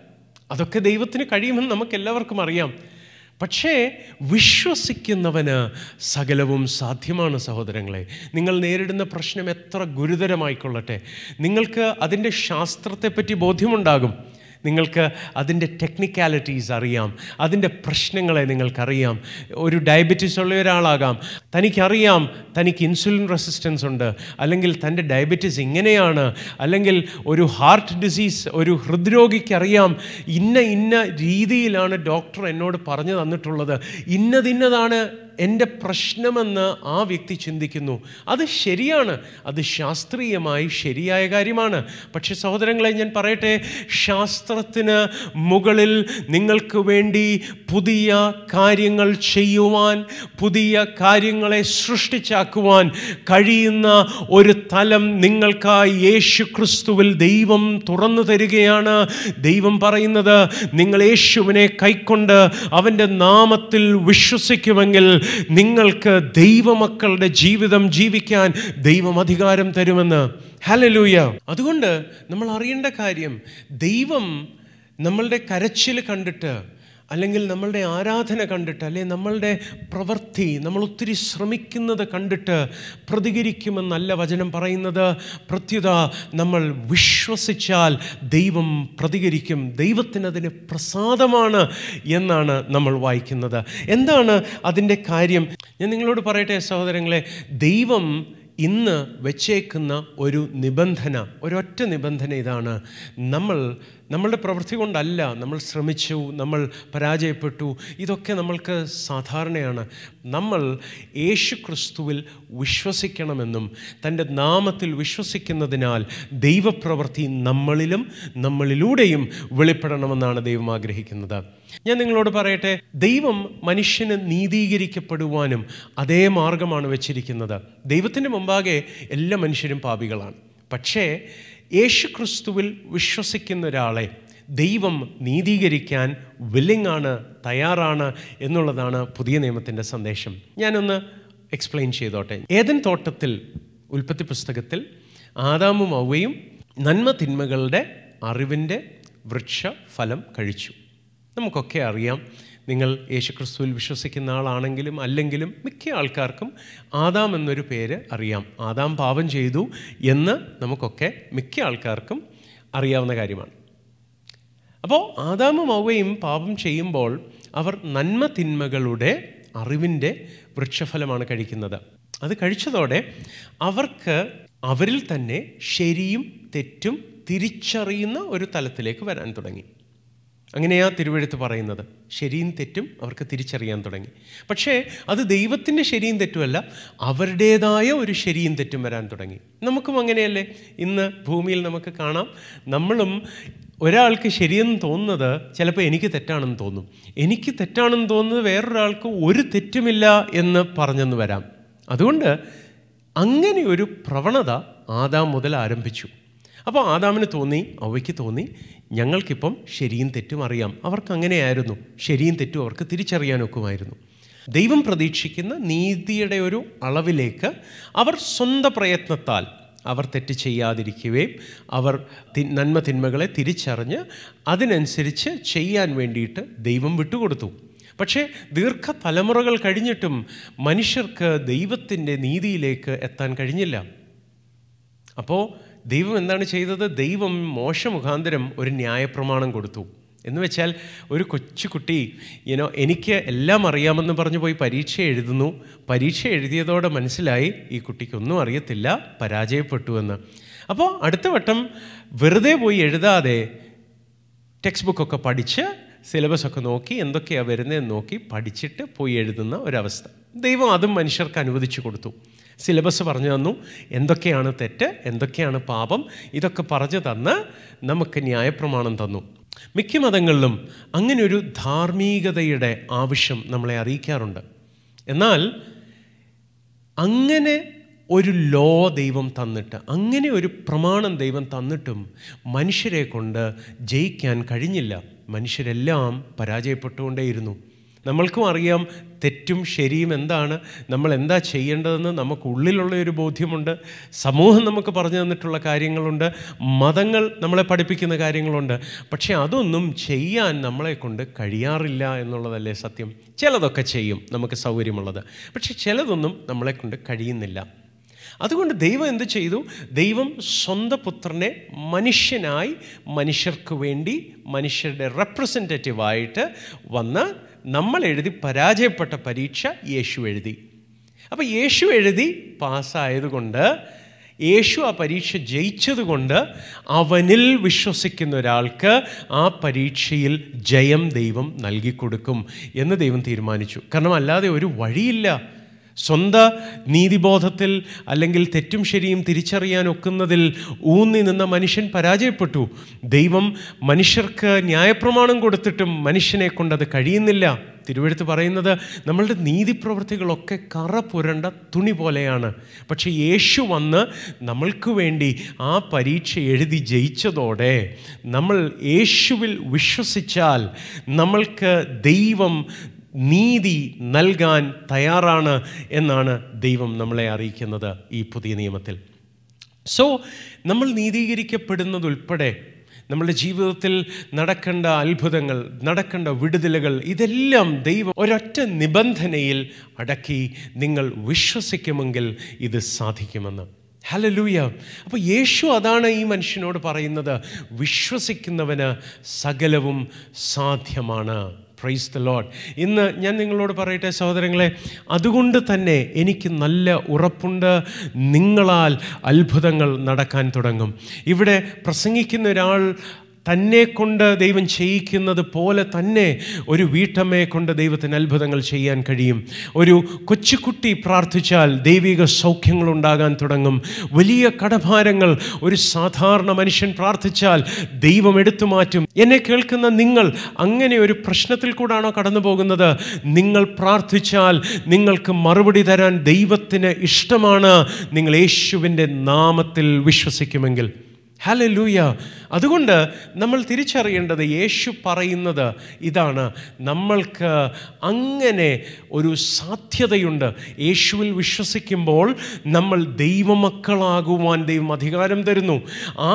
അതൊക്കെ ദൈവത്തിന് കഴിയുമെന്ന് നമുക്ക് എല്ലാവർക്കും അറിയാം. പക്ഷേ വിശ്വസിക്കുന്നവന് സകലവും സാധ്യമാണ് സഹോദരങ്ങളെ. നിങ്ങൾ നേരിടുന്ന പ്രശ്നം എത്ര ഗുരുതരമായിക്കൊള്ളട്ടെ. നിങ്ങൾക്ക് അതിന്റെ ശാസ്ത്രത്തെപ്പറ്റി ബോധ്യമുണ്ടാകും. നിങ്ങൾക്ക് അതിന്റെ ടെക്നിക്കാലിറ്റീസ് അറിയാം. അതിന്റെ പ്രശ്നങ്ങളെ നിങ്ങൾക്കറിയാം. ഒരു ഡയബറ്റീസ് ഉള്ള ഒരാളാകാം. തനിക്കറിയാം തനിക്ക് ഇൻസുലിൻ റെസിസ്റ്റൻസ് ഉണ്ട്. അല്ലെങ്കിൽ തന്റെ ഡയബറ്റീസ് ഇങ്ങനെയാണ്. അല്ലെങ്കിൽ ഒരു ഹാർട്ട് ഡിസീസ് ഒരു ഹൃദ്രോഗിക്ക് അറിയാം ഇന്ന ഇന്ന രീതിയിലാണ് ഡോക്ടർ എന്നോട് പറഞ്ഞു തന്നിട്ടുള്ളത്. ഇന്നതിന്നതാണ് എന്റെ പ്രശ്നമെന്ന് ആ വ്യക്തി ചിന്തിക്കുന്നു. അത് ശരിയാണ്. അത് ശാസ്ത്രീയമായി ശരിയായ കാര്യമാണ്. പക്ഷേ സഹോദരങ്ങളെ ഞാൻ പറയട്ടെ ശാസ്ത്രത്തിന് മുകളിൽ നിങ്ങൾക്ക് വേണ്ടി പുതിയ കാര്യങ്ങൾ ചെയ്യുവാൻ പുതിയ കാര്യങ്ങളെ സൃഷ്ടിച്ചാക്കുവാൻ കഴിയുന്ന ഒരു തലം നിങ്ങൾക്കായി യേശു ക്രിസ്തുവിൽ ദൈവം തുറന്നു തരികയാണ്. ദൈവം പറയുന്നത് നിങ്ങൾ യേശുവിനെ കൈക്കൊണ്ട് അവന്റെ നാമത്തിൽ വിശ്വസിക്കുമെങ്കിൽ നിങ്ങൾക്ക് ദൈവമക്കളുടെ ജീവിതം ജീവിക്കാൻ ദൈവം അധികാരം തരുമെന്ന്. ഹലലൂയ അതുകൊണ്ട് നമ്മൾ അറിയേണ്ട കാര്യം ദൈവം നമ്മളുടെ കരച്ചിൽ കണ്ടിട്ട് അല്ലെങ്കിൽ നമ്മളുടെ ആരാധന കണ്ടിട്ട് അല്ലെങ്കിൽ നമ്മളുടെ പ്രവൃത്തി നമ്മൾ ഒത്തിരി ശ്രമിക്കുന്നത് കണ്ടിട്ട് പ്രതികരിക്കുമെന്നല്ല വചനം പറയുന്നത്. പ്രത്യുത നമ്മൾ വിശ്വസിച്ചാൽ ദൈവം പ്രതികരിക്കും ദൈവത്തിനതിന് പ്രസാദമാണ് എന്നാണ് നമ്മൾ വായിക്കുന്നത്. എന്താണ് അതിന്റെ കാര്യം? ഞാൻ നിങ്ങളോട് പറയട്ടെ സഹോദരങ്ങളെ ദൈവം ഇന്ന് വെച്ചേക്കുന്ന ഒരു നിബന്ധന ഒരൊറ്റ നിബന്ധന ഇതാണ്. നമ്മൾ നമ്മളുടെ പ്രവൃത്തി കൊണ്ടല്ല. നമ്മൾ ശ്രമിച്ചു നമ്മൾ പരാജയപ്പെട്ടു. ഇതൊക്കെ നമ്മൾക്ക് സാധാരണയാണ്. നമ്മൾ യേശു ക്രിസ്തുവിൽ വിശ്വസിക്കണമെന്നും തന്റെ നാമത്തിൽ വിശ്വസിക്കുന്നതിനാൽ ദൈവപ്രവൃത്തി നമ്മളിലും നമ്മളിലൂടെയും വെളിപ്പെടണമെന്നാണ് ദൈവം ആഗ്രഹിക്കുന്നത്. ഞാൻ നിങ്ങളോട് പറയട്ടെ ദൈവം മനുഷ്യന് നീതീകരിക്കപ്പെടുവാനും അതേ മാർഗമാണ് വെച്ചിരിക്കുന്നത്. ദൈവത്തിന്റെ മുമ്പാകെ എല്ലാ മനുഷ്യരും പാപികളാണ്. പക്ഷേ യേശു ക്രിസ്തുവിൽ വിശ്വസിക്കുന്ന ഒരാളെ ദൈവം നീതീകരിക്കാൻ വില്ലിംഗ് ആണ് തയ്യാറാണ് എന്നുള്ളതാണ് പുതിയ നിയമത്തിന്റെ സന്ദേശം. ഞാനൊന്ന് എക്സ്പ്ലെയിൻ ചെയ്തോട്ടെ. ഏതൻ തോട്ടത്തിൽ ഉൽപ്പത്തി പുസ്തകത്തിൽ ആദാമും ഔവയും നന്മ തിന്മകളുടെ അറിവിന്റെ വൃക്ഷ ഫലം കഴിച്ചു. നമുക്കൊക്കെ അറിയാം നിങ്ങൾ യേശുക്രിസ്തുവിൽ വിശ്വസിക്കുന്ന ആളാണെങ്കിലും അല്ലെങ്കിലും മിക്ക ആൾക്കാർക്കും ആദാം എന്നൊരു പേര് അറിയാം. ആദാം പാപം ചെയ്തു എന്ന് നമുക്കൊക്കെ മിക്ക ആൾക്കാർക്കും അറിയാവുന്ന കാര്യമാണ്. അപ്പോൾ ആദാമും അവയും പാപം ചെയ്യുമ്പോൾ അവർ നന്മ തിന്മകളുടെ അറിവിന്റെ വൃക്ഷഫലമാണ് കഴിക്കുന്നത്. അത് കഴിച്ചതോടെ അവർക്ക് അവരിൽ തന്നെ ശരിയും തെറ്റും തിരിച്ചറിയുന്ന ഒരു തലത്തിലേക്ക് വരാൻ തുടങ്ങി. അങ്ങനെയാ തിരുവഴുത്ത് പറയുന്നത്. ശരിയും തെറ്റും അവർക്ക് തിരിച്ചറിയാൻ തുടങ്ങി. പക്ഷേ അത് ദൈവത്തിന്റെ ശരിയും തെറ്റുമല്ല അവരുടേതായ ഒരു ശരിയും തെറ്റും വരാൻ തുടങ്ങി. നമുക്കും അങ്ങനെയല്ലേ? ഇന്ന് ഭൂമിയിൽ നമുക്ക് കാണാം നമ്മളും ഒരാൾക്ക് ശരിയെന്ന് തോന്നുന്നത് ചിലപ്പോൾ എനിക്ക് തെറ്റാണെന്ന് തോന്നും. എനിക്ക് തെറ്റാണെന്ന് തോന്നുന്നത് വേറൊരാൾക്ക് ഒരു തെറ്റുമില്ല എന്ന് പറഞ്ഞെന്ന് വരാം. അതുകൊണ്ട് അങ്ങനെ ഒരു പ്രവണത ആദാം മുതൽ ആരംഭിച്ചു. അപ്പോൾ ആദാമിന് തോന്നി അവയ്ക്ക് തോന്നി ഞങ്ങൾക്കിപ്പം ശരിയും തെറ്റും അറിയാം. അവർക്ക് അങ്ങനെയായിരുന്നു. ശരിയും തെറ്റും അവർക്ക് തിരിച്ചറിയാനൊക്കുമായിരുന്നു. ദൈവം പ്രതീക്ഷിക്കുന്ന നീതിയുടെ ഒരു അളവിലേക്ക് അവർ സ്വന്തം പ്രയത്നത്താൽ അവർ തെറ്റ് ചെയ്യാതിരിക്കുകയും അവർ നന്മ തിന്മകളെ തിരിച്ചറിഞ്ഞ് അതിനനുസരിച്ച് ചെയ്യാൻ വേണ്ടിയിട്ട് ദൈവം വിട്ടുകൊടുത്തു. പക്ഷേ ദീർഘ തലമുറകൾ കഴിഞ്ഞിട്ടും മനുഷ്യർക്ക് ദൈവത്തിന്റെ നീതിയിലേക്ക് എത്താൻ കഴിഞ്ഞില്ല. അപ്പോൾ ദൈവം എന്താണ് ചെയ്തത്? ദൈവം മോശ മുഖാന്തരം ഒരു ന്യായപ്രമാണം കൊടുത്തു. എന്ന് വെച്ചാൽ ഒരു കൊച്ചുകുട്ടി യുനോ എനിക്ക് എല്ലാം അറിയാമെന്ന് പറഞ്ഞു പോയി പരീക്ഷ എഴുതുന്നു. പരീക്ഷ എഴുതിയതോടെ മനസ്സിലായി ഈ കുട്ടിക്കൊന്നും അറിയത്തില്ല പരാജയപ്പെട്ടു എന്ന്. അപ്പോൾ അടുത്ത വട്ടം വെറുതെ പോയി എഴുതാതെ ടെക്സ്റ്റ് ബുക്കൊക്കെ പഠിച്ച് സിലബസ് ഒക്കെ നോക്കി എന്തൊക്കെയാണ് വരുന്നതെന്ന് നോക്കി പഠിച്ചിട്ട് പോയി എഴുതുന്ന ഒരവസ്ഥ. ദൈവം അതും മനുഷ്യർക്ക് അനുവദിച്ചു കൊടുത്തു. സിലബസ് പറഞ്ഞു തന്നു. എന്തൊക്കെയാണ് തെറ്റ് എന്തൊക്കെയാണ് പാപം ഇതൊക്കെ പറഞ്ഞു തന്ന് നമുക്ക് ന്യായപ്രമാണം തന്നു. മിക്ക മതങ്ങളിലും അങ്ങനെ ഒരു ധാർമ്മികതയുടെ ആവശ്യം നമ്മളെ അറിയിക്കാറുണ്ട്. എന്നാൽ അങ്ങനെ ഒരു ലോ ദൈവം തന്നിട്ട് അങ്ങനെ ഒരു പ്രമാണം ദൈവം തന്നിട്ടും മനുഷ്യരെ കൊണ്ട് ജയിക്കാൻ കഴിഞ്ഞില്ല. മനുഷ്യരെല്ലാം പരാജയപ്പെട്ടുകൊണ്ടേയിരുന്നു. നമ്മൾക്കും അറിയാം തെറ്റും ശരിയും എന്താണ്? നമ്മൾ എന്താ ചെയ്യേണ്ടതെന്ന് നമുക്ക് ഉള്ളിലുള്ള ഒരു ബോധ്യമുണ്ട്. സമൂഹം നമുക്ക് പറഞ്ഞു തന്നിട്ടുള്ള കാര്യങ്ങളുണ്ട്. മതങ്ങൾ നമ്മളെ പഠിപ്പിക്കുന്ന കാര്യങ്ങളുണ്ട്. പക്ഷേ അതൊന്നും ചെയ്യാൻ നമ്മളെ കൊണ്ട് കഴിയാറില്ല എന്നുള്ളതല്ലേ സത്യം? ചിലതൊക്കെ ചെയ്യും നമുക്ക് സൗകര്യമുള്ളത്. പക്ഷേ ചിലതൊന്നും നമ്മളെ കൊണ്ട് കഴിയുന്നില്ല. അതുകൊണ്ട് ദൈവം എന്ത് ചെയ്തു? ദൈവം സ്വന്തം പുത്രനെ മനുഷ്യനായി മനുഷ്യർക്ക് വേണ്ടി മനുഷ്യരുടെ റെപ്രസെന്റേറ്റീവായിട്ട് വന്ന് നമ്മൾ എഴുതി പരാജയപ്പെട്ട പരീക്ഷ യേശു എഴുതി. അപ്പോൾ യേശു എഴുതി പാസ്സായതുകൊണ്ട് യേശു ആ പരീക്ഷ ജയിച്ചതുകൊണ്ട് അവനിൽ വിശ്വസിക്കുന്ന ഒരാൾക്ക് ആ പരീക്ഷയിൽ ജയം ദൈവം നൽകിക്കൊടുക്കും എന്ന് ദൈവം തീരുമാനിച്ചു. കാരണം അല്ലാതെ ഒരു വഴിയില്ല. സ്വന്തം നീതിബോധത്തിൽ അല്ലെങ്കിൽ തെറ്റും ശരിയും തിരിച്ചറിയാൻ ഒക്കുന്നതിൽ ഊന്നി നിന്ന മനുഷ്യൻ പരാജയപ്പെട്ടു. ദൈവം മനുഷ്യർക്ക് ന്യായപ്രമാണം കൊടുത്തിട്ടും മനുഷ്യനെ കൊണ്ടത് കഴിയുന്നില്ല. തിരുവഴുത്ത് പറയുന്നത് നമ്മളുടെ നീതിപ്രവൃത്തികളൊക്കെ കറ പുരണ്ട തുണി പോലെയാണ്. പക്ഷേ യേശു വന്ന് നമ്മൾക്ക് വേണ്ടി ആ പരീക്ഷ എഴുതി ജയിച്ചതോടെ നമ്മൾ യേശുവിൽ വിശ്വസിച്ചാൽ നമ്മൾക്ക് ദൈവം നീതി നൽകാൻ തയ്യാറാണ് എന്നാണ് ദൈവം നമ്മളെ അറിയിക്കുന്നത് ഈ പുതിയ നിയമത്തിൽ. സോ നമ്മൾ നീതീകരിക്കപ്പെടുന്നതുൾപ്പെടെ നമ്മുടെ ജീവിതത്തിൽ നടക്കേണ്ട അത്ഭുതങ്ങൾ നടക്കേണ്ട വിടുതലുകൾ ഇതെല്ലാം ദൈവം ഒരൊറ്റ നിബന്ധനയിൽ അടക്കി നിങ്ങൾ വിശ്വസിക്കുമെങ്കിൽ ഇത് സാധിക്കുമെന്ന്. ഹലലൂയ അപ്പോൾ യേശു അതാണ് ഈ മനുഷ്യനോട് പറയുന്നത് വിശ്വസിക്കുന്നവന് സകലവും സാധ്യമാണ്. പ്രൈസ് ദ ലോഡ് ഇന്ന് ഞാൻ നിങ്ങളോട് പറയട്ടെ സഹോദരങ്ങളെ അതുകൊണ്ട് തന്നെ എനിക്ക് നല്ല ഉറപ്പുണ്ട് നിങ്ങളാൽ അത്ഭുതങ്ങൾ നടക്കാൻ തുടങ്ങും. ഇവിടെ പ്രസംഗിക്കുന്ന ഒരാൾ തന്നെ കൊണ്ട് ദൈവം ചെയ്യിക്കുന്നത് പോലെ തന്നെ ഒരു വീട്ടമ്മയെ കൊണ്ട് ദൈവത്തിന് അത്ഭുതങ്ങൾ ചെയ്യാൻ കഴിയും. ഒരു കൊച്ചുകുട്ടി പ്രാർത്ഥിച്ചാൽ ദൈവിക സൗഖ്യങ്ങൾ ഉണ്ടാകാൻ തുടങ്ങും. വലിയ കടഭാരങ്ങൾ ഒരു സാധാരണ മനുഷ്യൻ പ്രാർത്ഥിച്ചാൽ ദൈവം എടുത്തു മാറ്റും. എന്നെ കേൾക്കുന്ന നിങ്ങൾ അങ്ങനെ ഒരു പ്രശ്നത്തിൽ കൂടാണോ കടന്നു പോകുന്നത് നിങ്ങൾ പ്രാർത്ഥിച്ചാൽ നിങ്ങൾക്ക് മറുപടി തരാൻ ദൈവത്തിന് ഇഷ്ടമാണ്. നിങ്ങൾ യേശുവിന്റെ നാമത്തിൽ വിശ്വസിക്കുമെങ്കിൽ. ഹലലൂയ അതുകൊണ്ട് നമ്മൾ തിരിച്ചറിയേണ്ടത് യേശു പറയുന്നത് ഇതാണ്. നമ്മൾക്ക് അങ്ങനെ ഒരു സാധ്യതയുണ്ട്. യേശുവിൽ വിശ്വസിക്കുമ്പോൾ നമ്മൾ ദൈവമക്കളാകുവാൻ ദൈവം അധികാരം തരുന്നു. ആ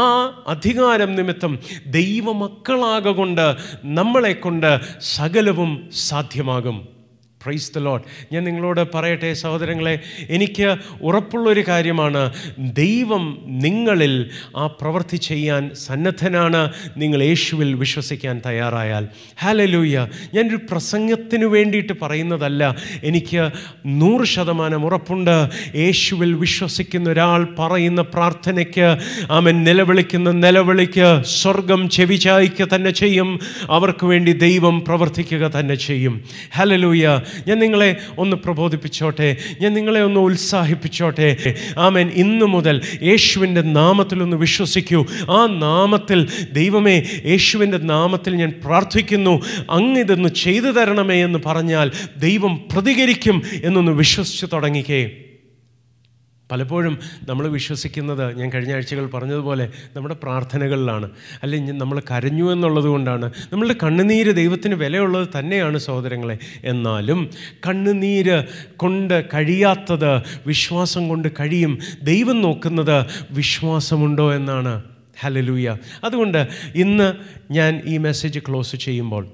അധികാരം നിമിത്തം ദൈവമക്കളാകൊണ്ട് നമ്മളെക്കൊണ്ട് സകലവും സാധ്യമാകും. പ്രൈസ് ദ ലോഡ് ഞാൻ നിങ്ങളോട് പറയട്ടെ സഹോദരങ്ങളെ എനിക്ക് ഉറപ്പുള്ളൊരു കാര്യമാണ്. ദൈവം നിങ്ങളിൽ ആ പ്രവൃത്തി ചെയ്യാൻ സന്നദ്ധനാണ്. നിങ്ങൾ യേശുവിൽ വിശ്വസിക്കാൻ തയ്യാറായാൽ. ഹാലലൂയ ഞാനൊരു പ്രസംഗത്തിന് വേണ്ടിയിട്ട് പറയുന്നതല്ല. എനിക്ക് നൂറ് ശതമാനം ഉറപ്പുണ്ട്. യേശുവിൽ വിശ്വസിക്കുന്ന ഒരാൾ പറയുന്ന പ്രാർത്ഥനയ്ക്ക് അവൻ നിലവിളിക്കുന്ന നിലവിളിക്ക് സ്വർഗം ചെവിചായിക്കുക തന്നെ ചെയ്യും. അവർക്ക് വേണ്ടി ദൈവം പ്രവർത്തിക്കുക തന്നെ ചെയ്യും. ഹലലൂയ ഞാൻ നിങ്ങളെ ഒന്ന് പ്രബോധിപ്പിച്ചോട്ടെ. ഞാൻ നിങ്ങളെ ഒന്ന് ഉത്സാഹിപ്പിച്ചോട്ടെ. ആമേൻ. ഇന്നു മുതൽ യേശുവിന്റെ നാമത്തിലൊന്ന് വിശ്വസിക്കൂ. ആ നാമത്തിൽ ദൈവമേ യേശുവിന്റെ നാമത്തിൽ ഞാൻ പ്രാർത്ഥിക്കുന്നു. അങ്ങ് ഇതൊന്ന് ചെയ്തു തരണമേ എന്ന് പറഞ്ഞാൽ ദൈവം പ്രതികരിക്കും എന്നൊന്ന് വിശ്വസിച്ച് തുടങ്ങിക്കേ പലപ്പോഴും നമ്മൾ വിശ്വസിക്കുന്നത് ഞാൻ കഴിഞ്ഞ ആഴ്ചകൾ പറഞ്ഞതുപോലെ നമ്മുടെ പ്രാർത്ഥനകളിലാണ്. അല്ലെങ്കിൽ നമ്മൾ കരഞ്ഞു എന്നുള്ളത് കൊണ്ടാണ്. നമ്മളുടെ കണ്ണുനീര് ദൈവത്തിന് വിലയുള്ളത് തന്നെയാണ് സഹോദരങ്ങളെ. എന്നാലും കണ്ണുനീര് കൊണ്ട് കഴിയാത്തത് വിശ്വാസം കൊണ്ട് കഴിയും ദൈവം നോക്കുന്നത് വിശ്വാസമുണ്ടോ എന്നാണ്. ഹലലൂയ അതുകൊണ്ട് ഇന്ന് ഞാൻ ഈ മെസ്സേജ് ക്ലോസ് ചെയ്യുമ്പോൾ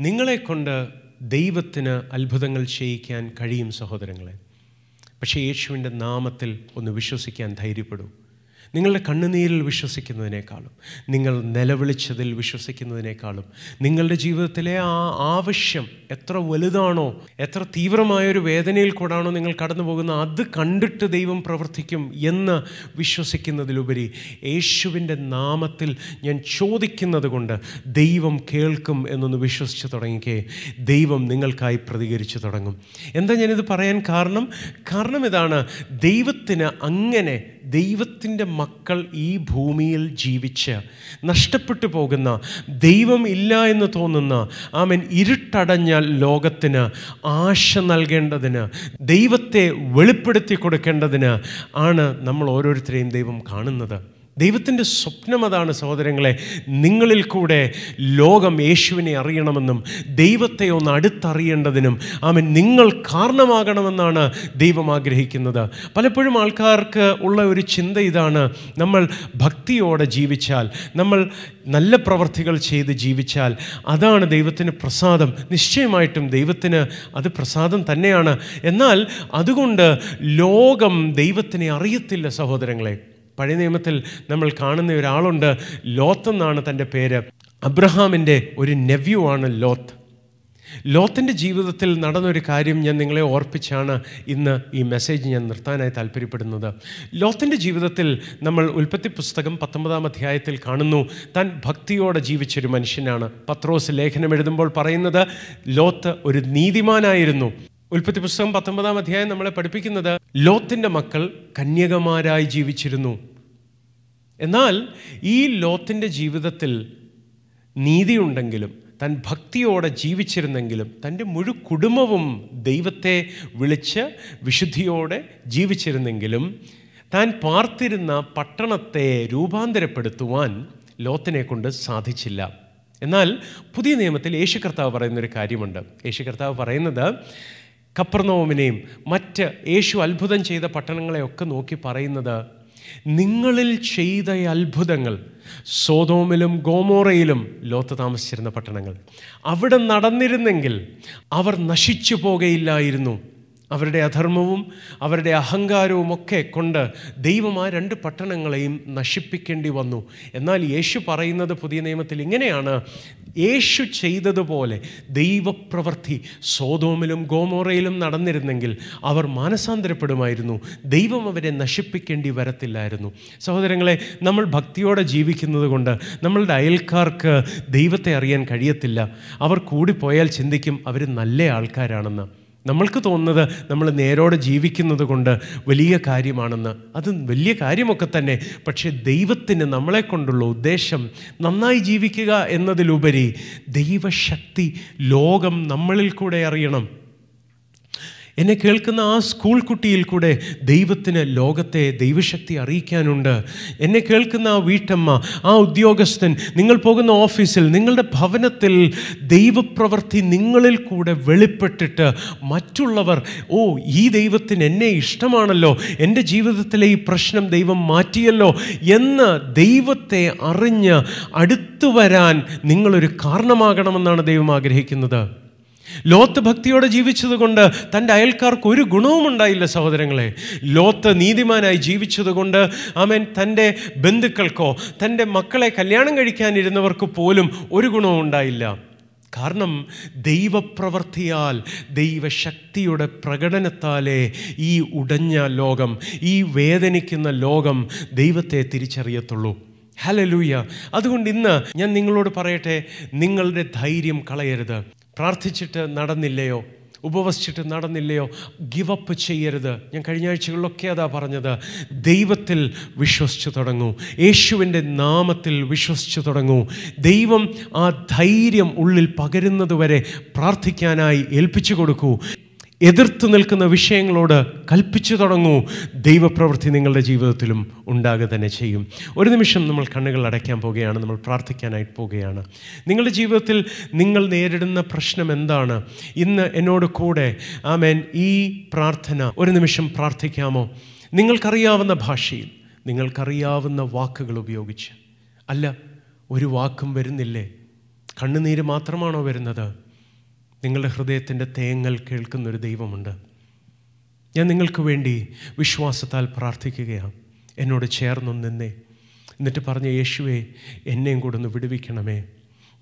നിങ്ങളെക്കൊണ്ട് ദൈവത്തിന് അത്ഭുതങ്ങൾ ചെയ്യിക്കാൻ കഴിയും സഹോദരങ്ങളെ. പക്ഷേ യേശുവിന്റെ നാമത്തിൽ ഒന്ന് വിശ്വസിക്കാൻ ധൈര്യപ്പെടൂ. നിങ്ങളുടെ കണ്ണുനീരിൽ വിശ്വസിക്കുന്നതിനേക്കാളും നിങ്ങൾ നിലവിളിച്ചതിൽ വിശ്വസിക്കുന്നതിനേക്കാളും നിങ്ങളുടെ ജീവിതത്തിലെ ആ ആവശ്യം എത്ര വലുതാണോ എത്ര തീവ്രമായൊരു വേദനയിൽ കൂടാണോ നിങ്ങൾ കടന്നു പോകുന്നത് അത് കണ്ടിട്ട് ദൈവം പ്രവർത്തിക്കും എന്ന് വിശ്വസിക്കുന്നതിലുപരി യേശുവിന്റെ നാമത്തിൽ ഞാൻ ചോദിക്കുന്നത് കൊണ്ട് ദൈവം കേൾക്കും എന്നൊന്ന് വിശ്വസിച്ച് തുടങ്ങിക്കേ. ദൈവം നിങ്ങൾക്കായി പ്രതികരിച്ചു തുടങ്ങും. എന്താ ഞാനിത് പറയാൻ കാരണം? കാരണം ഇതാണ് ദൈവത്തിന് അങ്ങനെ ദൈവത്തിന്റെ മക്കൾ ഈ ഭൂമിയിൽ ജീവിച്ച് നഷ്ടപ്പെട്ടു പോകുന്ന ദൈവം ഇല്ല എന്ന് തോന്നുന്ന ആമൻ ഇരുട്ടടഞ്ഞ ലോകത്തിന് ആശ നൽകേണ്ടതിന് ദൈവത്തെ വെളിപ്പെടുത്തി കൊടുക്കേണ്ടതിന് ആണ് നമ്മൾ ഓരോരുത്തരെയും ദൈവം കാണുന്നത്. ദൈവത്തിന്റെ സ്വപ്നം അതാണ് സഹോദരങ്ങളെ. നിങ്ങളിൽ കൂടെ ലോകം യേശുവിനെ അറിയണമെന്നും ദൈവത്തെ ഒന്ന് അടുത്തറിയേണ്ടതിനും ആമൻ നിങ്ങൾ കാരണമാകണമെന്നാണ് ദൈവം ആഗ്രഹിക്കുന്നത്. പലപ്പോഴും ആൾക്കാർക്ക് ഉള്ള ഒരു ചിന്ത ഇതാണ് നമ്മൾ ഭക്തിയോടെ ജീവിച്ചാൽ നമ്മൾ നല്ല പ്രവർത്തികൾ ചെയ്ത് ജീവിച്ചാൽ അതാണ് ദൈവത്തിന് പ്രസാദം. നിശ്ചയമായിട്ടും ദൈവത്തിന് അത് പ്രസാദം തന്നെയാണ്. എന്നാൽ അതുകൊണ്ട് ലോകം ദൈവത്തിനെ അറിയത്തില്ല സഹോദരങ്ങളെ. പഴയ നിയമത്തിൽ നമ്മൾ കാണുന്ന ഒരാളുണ്ട്. ലോത്ത് എന്നാണ് തന്റെ പേര്. അബ്രഹാമിന്റെ ഒരു നെവ്യൂ ആണ് ലോത്ത്. ലോത്തിന്റെ ജീവിതത്തിൽ നടന്നൊരു കാര്യം ഞാൻ നിങ്ങളെ ഓർപ്പിച്ചാണ് ഇന്ന് ഈ മെസ്സേജ് ഞാൻ നിർത്താനായി താല്പര്യപ്പെടുന്നത്. ലോത്തിന്റെ ജീവിതത്തിൽ നമ്മൾ ഉൽപ്പത്തി പുസ്തകം പത്തൊമ്പതാം അധ്യായത്തിൽ കാണുന്നു. താൻ ഭക്തിയോടെ ജീവിച്ചൊരു മനുഷ്യനാണ്. പത്രോസ് ലേഖനം എഴുതുമ്പോൾ പറയുന്നത് ലോത്ത് ഒരു നീതിമാനായിരുന്നു. ഉൽപ്പത്തി പുസ്തകം പത്തൊമ്പതാം അധ്യായം നമ്മളെ പഠിപ്പിക്കുന്നത് ലോത്തിന്റെ മക്കൾ കന്യകമാരായി ജീവിച്ചിരുന്നു. എന്നാൽ ഈ ലോത്തിന്റെ ജീവിതത്തിൽ നീതിയുണ്ടെങ്കിലും തൻ ഭക്തിയോടെ ജീവിച്ചിരുന്നെങ്കിലും തന്റെ മുഴു കുടുംബവും ദൈവത്തെ വിളിച്ച് വിശുദ്ധിയോടെ ജീവിച്ചിരുന്നെങ്കിലും താൻ പാർത്തിരുന്ന പട്ടണത്തെ രൂപാന്തരപ്പെടുത്തുവാൻ ലോത്തിനെ കൊണ്ട് സാധിച്ചില്ല. എന്നാൽ പുതിയ നിയമത്തിൽ യേശു കർത്താവ് പറയുന്നൊരു കാര്യമുണ്ട്. യേശു കർത്താവ് പറയുന്നത് കപ്പർനോമിനെയും മറ്റ് യേശു അത്ഭുതം ചെയ്ത പട്ടണങ്ങളെയൊക്കെ നോക്കി പറയുന്നത് നിങ്ങളിൽ ചെയ്ത അത്ഭുതങ്ങൾ സോതോമിലും ഗോമോറയിലും ലോത്ത് താമസിച്ചിരുന്ന പട്ടണങ്ങൾ. അവിടെ നടന്നിരുന്നെങ്കിൽ അവർ നശിച്ചു പോകയില്ലായിരുന്നു. അവരുടെ അധർമ്മവും അവരുടെ അഹങ്കാരവും ഒക്കെ കൊണ്ട് ദൈവം ആ രണ്ട് പട്ടണങ്ങളെയും നശിപ്പിക്കേണ്ടി വന്നു. എന്നാൽ യേശു പറയുന്നത് പുതിയ നിയമത്തിൽ ഇങ്ങനെയാണ്. യേശു ചെയ്തതുപോലെ ദൈവപ്രവൃത്തി സോതോമിലും ഗോമോറയിലും നടന്നിരുന്നെങ്കിൽ അവർ മാനസാന്തരപ്പെടുമായിരുന്നു. ദൈവം അവരെ നശിപ്പിക്കേണ്ടി വരത്തില്ലായിരുന്നു. സഹോദരങ്ങളെ നമ്മൾ ഭക്തിയോടെ ജീവിക്കുന്നത് കൊണ്ട് നമ്മളുടെ അയൽക്കാർക്ക് ദൈവത്തെ അറിയാൻ കഴിയത്തില്ല. അവർ കൂടിപ്പോയാൽ ചിന്തിക്കും അവർ നല്ല ആൾക്കാരാണെന്ന്. നമ്മൾക്ക് തോന്നുന്നത് നമ്മൾ നേരോടെ ജീവിക്കുന്നത് കൊണ്ട് വലിയ കാര്യമാണെന്ന്. അത് വലിയ കാര്യമൊക്കെ തന്നെ. പക്ഷേ ദൈവത്തിന് നമ്മളെ കൊണ്ടുള്ള ഉദ്ദേശം നന്നായി ജീവിക്കുക എന്നതിലുപരി ദൈവശക്തി ലോകം നമ്മളിൽ കൂടെ അറിയണം. എന്നെ കേൾക്കുന്ന ആ സ്കൂൾ കുട്ടിയിൽ കൂടെ ദൈവത്തിന് ലോകത്തെ ദൈവശക്തി അറിയിക്കാനുണ്ട്. എന്നെ കേൾക്കുന്ന ആ വീട്ടമ്മ ആ ഉദ്യോഗസ്ഥൻ നിങ്ങൾ പോകുന്ന ഓഫീസിൽ നിങ്ങളുടെ ഭവനത്തിൽ ദൈവപ്രവൃത്തി നിങ്ങളിൽ കൂടെ വെളിപ്പെട്ടിട്ട് മറ്റുള്ളവർ ഓ ഈ ദൈവത്തിന് എന്നെ ഇഷ്ടമാണല്ലോ എന്റെ ജീവിതത്തിലെ ഈ പ്രശ്നം ദൈവം മാറ്റിയല്ലോ എന്ന് ദൈവത്തെ അറിഞ്ഞ് അടുത്തു വരാൻ നിങ്ങളൊരു കാരണമാകണമെന്നാണ് ദൈവം ആഗ്രഹിക്കുന്നത്. ലോത്ത് ഭക്തിയോടെ ജീവിച്ചതുകൊണ്ട് തന്റെ അയൽക്കാർക്ക് ഒരു ഗുണവും ഉണ്ടായില്ല സഹോദരങ്ങളെ. ലോത്ത് നീതിമാനായി ജീവിച്ചതുകൊണ്ട് അവൻ തന്റെ ബന്ധുക്കൾക്കോ തന്റെ മക്കളെ കല്യാണം കഴിക്കാനിരുന്നവർക്ക് പോലും ഒരു ഗുണവും ഉണ്ടായില്ല. കാരണം ദൈവപ്രവർത്തിയാൽ ദൈവശക്തിയുടെ പ്രകടനത്താലേ ഈ ഉടഞ്ഞ ലോകം ഈ വേദനിക്കുന്ന ലോകം ദൈവത്തെ തിരിച്ചറിയത്തുള്ളൂ. ഹലലൂയ അതുകൊണ്ട് ഇന്ന് ഞാൻ നിങ്ങളോട് പറയട്ടെ നിങ്ങളുടെ ധൈര്യം കളയരുത്. പ്രാർത്ഥിച്ചിട്ട് നടന്നില്ലയോ? ഉപവസിച്ചിട്ട് നടന്നില്ലയോ? ഗിവപ്പ് ചെയ്യരുത്. ഞാൻ കഴിഞ്ഞ ആഴ്ചകളിലൊക്കെ അതാ പറഞ്ഞത്. ദൈവത്തിൽ വിശ്വസിച്ച് തുടങ്ങൂ. യേശുവിന്റെ നാമത്തിൽ വിശ്വസിച്ച് തുടങ്ങൂ. ദൈവം ആ ധൈര്യം ഉള്ളിൽ പകരുന്നത് വരെ പ്രാർത്ഥിക്കാനായി ഏൽപ്പിച്ചു കൊടുക്കൂ. എതിർത്ത് നിൽക്കുന്ന വിഷയങ്ങളോട് കൽപ്പിച്ചു തുടങ്ങൂ. ദൈവപ്രവൃത്തി നിങ്ങളുടെ ജീവിതത്തിലും ഉണ്ടാകുക തന്നെ ചെയ്യും. ഒരു നിമിഷം നമ്മൾ കണ്ണുകൾ അടയ്ക്കാൻ പോവുകയാണ്. നമ്മൾ പ്രാർത്ഥിക്കാനായിട്ട് പോവുകയാണ്. നിങ്ങളുടെ ജീവിതത്തിൽ നിങ്ങൾ നേരിടുന്ന പ്രശ്നം എന്താണ്? ഇന്ന് എന്നോട് കൂടെ ആമേൻ ഈ പ്രാർത്ഥന ഒരു നിമിഷം പ്രാർത്ഥിക്കാമോ? നിങ്ങൾക്കറിയാവുന്ന ഭാഷയിൽ നിങ്ങൾക്കറിയാവുന്ന വാക്കുകൾ ഉപയോഗിച്ച്. അല്ല ഒരു വാക്കും വരുന്നില്ലേ? കണ്ണുനീര് മാത്രമാണോ വരുന്നത്? നിങ്ങളുടെ ഹൃദയത്തിന്റെ തേങ്ങൽ കേൾക്കുന്നൊരു ദൈവമുണ്ട്. ഞാൻ നിങ്ങൾക്ക് വേണ്ടി വിശ്വാസത്താൽ പ്രാർത്ഥിക്കുകയാണ്. എന്നോട് ചേർന്നു നിന്നേ. എന്നിട്ട് പറഞ്ഞ യേശുവെ എന്നെയും കൂടെ ഒന്ന് വിടുവിക്കണമേ.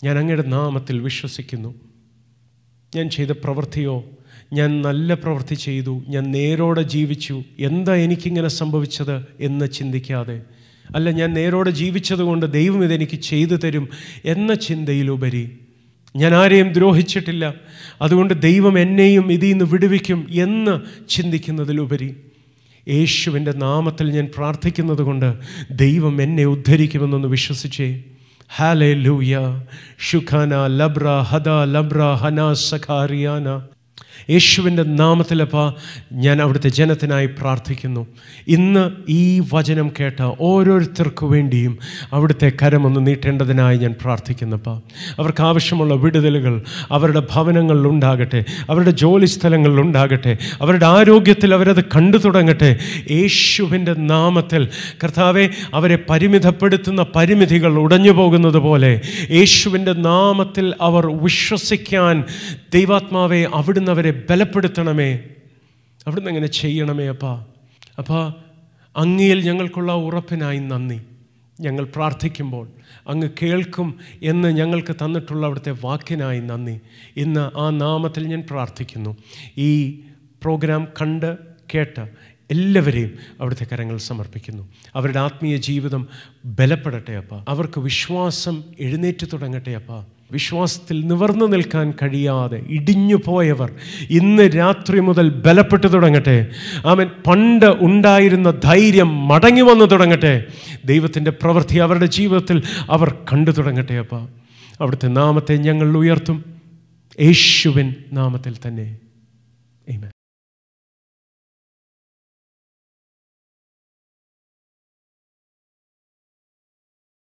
ഞാൻ അങ്ങയുടെ നാമത്തിൽ വിശ്വസിക്കുന്നു. ഞാൻ ചെയ്ത പ്രവൃത്തിയോ ഞാൻ നല്ല പ്രവൃത്തി ചെയ്തു. ഞാൻ നേരോടെ ജീവിച്ചു. എന്താ എനിക്കിങ്ങനെ സംഭവിച്ചത് എന്ന് ചിന്തിക്കാതെ. അല്ല ഞാൻ നേരോടെ ജീവിച്ചതുകൊണ്ട് ദൈവം ഇതെനിക്ക് ചെയ്തു തരും എന്ന ചിന്തയിലുപരി ഞാൻ ആരെയും ദ്രോഹിച്ചിട്ടില്ല. അതുകൊണ്ട് ദൈവം എന്നെയും ഇതിൽ നിന്ന് വിടുവിക്കും എന്ന് ചിന്തിക്കുന്നതിലുപരി യേശുവിന്റെ നാമത്തിൽ ഞാൻ പ്രാർത്ഥിക്കുന്നത് കൊണ്ട് ദൈവം എന്നെ ഉദ്ധരിക്കുമെന്നൊന്ന് വിശ്വസിച്ചേ. ഹാലേ ലൂയ ഷുഖാന ലബ്ര ഹദ ലബ്ര ഹന സഖാറിയാന യേശുവിന്റെ നാമത്തിലപ്പ ഞാൻ അവിടുത്തെ ജനത്തിനായി പ്രാർത്ഥിക്കുന്നു. ഇന്ന് ഈ വചനം കേട്ട ഓരോരുത്തർക്കു വേണ്ടിയും അവിടുത്തെ കരമൊന്ന് നീട്ടേണ്ടതിനായി ഞാൻ പ്രാർത്ഥിക്കുന്നപ്പ അവർക്ക് ആവശ്യമുള്ള വിടുതലുകൾ അവരുടെ ഭവനങ്ങളിൽ ഉണ്ടാകട്ടെ അവരുടെ ജോലി സ്ഥലങ്ങളിൽ ഉണ്ടാകട്ടെ അവരുടെ ആരോഗ്യത്തിൽ അവരത് കണ്ടു തുടങ്ങട്ടെ. യേശുവിന്റെ നാമത്തിൽ കർത്താവെ അവരെ പരിമിതപ്പെടുത്തുന്ന പരിമിതികൾ ഉടഞ്ഞു പോകുന്നത് പോലെ യേശുവിന്റെ നാമത്തിൽ അവർ വിശ്വസിക്കാൻ ദൈവാത്മാവെ അവിടുന്ന് അവരെ ബലപ്പെടുത്തണമേ. അവിടുന്ന് അങ്ങനെ ചെയ്യണമേ അപ്പാ? അപ്പാ അങ്ങയിൽ ഞങ്ങൾക്കുള്ള ഉറപ്പിനായി നന്ദി. ഞങ്ങൾ പ്രാർത്ഥിക്കുമ്പോൾ അങ്ങ് കേൾക്കും എന്ന് ഞങ്ങൾക്ക് തന്നിട്ടുള്ള അവിടുത്തെ വാക്കിനായി നന്ദി. ഇന്ന് ആ നാമത്തിൽ ഞാൻ പ്രാർത്ഥിക്കുന്നു. ഈ പ്രോഗ്രാം കണ്ട് കേട്ട് എല്ലാവരെയും അവിടുത്തെ കരങ്ങൾ സമർപ്പിക്കുന്നു. അവരുടെ ആത്മീയ ജീവിതം ബലപ്പെടട്ടെ അപ്പ. അവർക്ക് വിശ്വാസം എഴുന്നേറ്റ് തുടങ്ങട്ടെ അപ്പ. വിശ്വാസത്തിൽ നിവർന്നു നിൽക്കാൻ കഴിയാതെ ഇടിഞ്ഞു പോയവർ ഇന്ന് രാത്രി മുതൽ ബലപ്പെട്ടു തുടങ്ങട്ടെ. ആമൻ. പണ്ട് ഉണ്ടായിരുന്ന ധൈര്യം മടങ്ങി വന്നു തുടങ്ങട്ടെ. ദൈവത്തിന്റെ പ്രവൃത്തി അവരുടെ ജീവിതത്തിൽ അവർ കണ്ടു തുടങ്ങട്ടെ അപ്പ. അവിടുത്തെ നാമത്തെ ഞങ്ങൾ ഉയർത്തും. യേശുവിൻ നാമത്തിൽ തന്നെ.